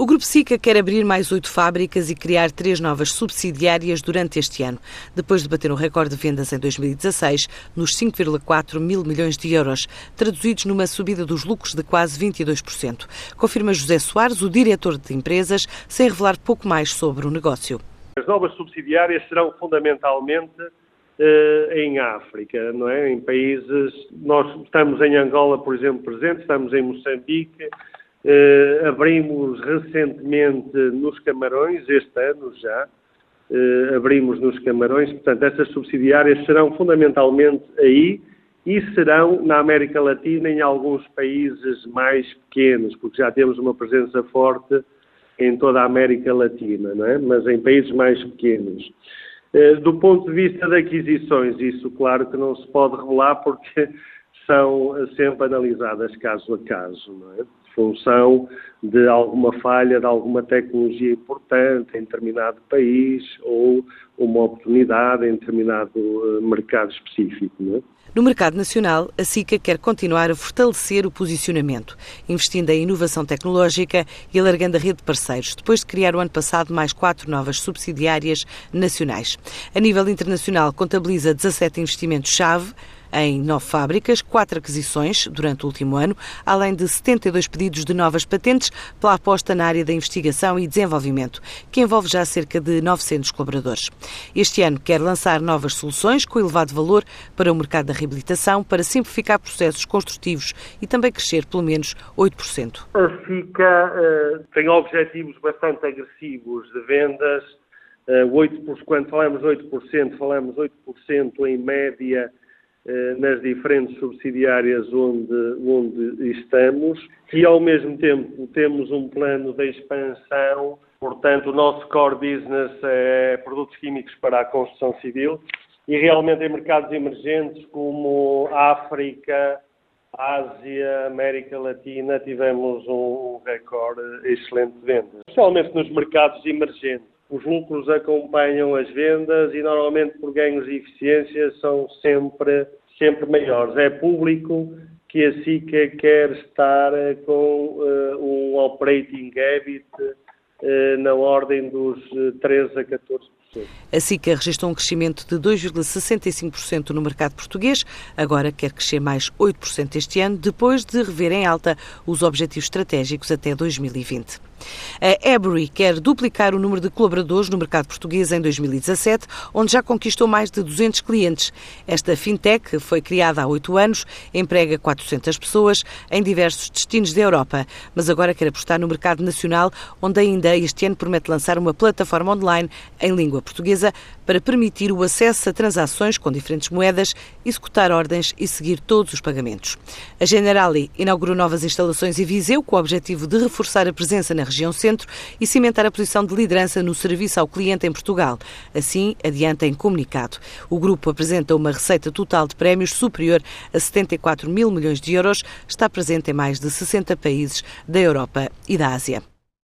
O Grupo SICA quer abrir mais oito fábricas e criar três novas subsidiárias durante este ano, depois de bater um recorde de vendas em 2016 nos 5,4 mil milhões de euros, traduzidos numa subida dos lucros de quase 22%. Confirma José Soares, o diretor de empresas, sem revelar pouco mais sobre o negócio. As novas subsidiárias serão fundamentalmente uh, em África, não é? Em países, nós estamos em Angola, por exemplo, presentes, estamos em Moçambique, Uh, abrimos recentemente nos Camarões, este ano já, uh, abrimos nos Camarões, portanto, essas subsidiárias serão fundamentalmente aí e serão na América Latina em alguns países mais pequenos, porque já temos uma presença forte em toda a América Latina, não é? mas em países mais pequenos. Uh, do ponto de vista de aquisições, isso claro que não se pode revelar porque são sempre analisadas caso a caso, não é? Função de alguma falha de alguma tecnologia importante em determinado país ou uma oportunidade em determinado eh, mercado específico. É? No mercado nacional, a SICA quer continuar a fortalecer o posicionamento, investindo em inovação tecnológica e alargando a rede de parceiros, depois de criar o ano passado mais quatro novas subsidiárias nacionais. A nível internacional, contabiliza 17 investimentos-chave, em nove fábricas, quatro aquisições durante o último ano, além de 72 pedidos de novas patentes pela aposta na área da investigação e desenvolvimento, que envolve já cerca de 900 colaboradores. Este ano quer lançar novas soluções com elevado valor para o mercado da reabilitação, para simplificar processos construtivos e também crescer pelo menos 8%. A FICA uh, tem objetivos bastante agressivos de vendas. Uh, 8%, quando falamos 8%, falamos 8% em média eh, nas diferentes subsidiárias onde, onde estamos e, ao mesmo tempo, temos um plano de expansão. Portanto, o nosso core business é produtos químicos para a construção civil e realmente em mercados emergentes como África, Ásia, América Latina, tivemos um recorde excelente de vendas, especialmente nos mercados emergentes. Os lucros acompanham as vendas e normalmente por ganhos de eficiência são sempre sempre maiores. É público que a SICA quer estar eh, com uh, um operating habit uh, na ordem dos 13 a 14%. A SICA registrou um crescimento de 2,65% no mercado português, agora quer crescer mais 8% este ano, depois de rever em alta os objetivos estratégicos até 2020. A Ebury quer duplicar o número de colaboradores no mercado português em 2017, onde já conquistou mais de 200 clientes. Esta fintech foi criada há oito anos, emprega 400 pessoas em diversos destinos da Europa, mas agora quer apostar no mercado nacional, onde ainda este ano promete lançar uma plataforma online em língua portuguesa para permitir o acesso a transações com diferentes moedas, executar ordens e seguir todos os pagamentos. A Generali inaugurou novas instalações em Viseu com o objetivo de reforçar a presença na região centro e cimentar a posição de liderança no serviço ao cliente em Portugal. Assim, adianta em comunicado. O grupo apresenta uma receita total de prémios superior a 74 mil milhões de euros, está presente em mais de 60 países da Europa e da Ásia.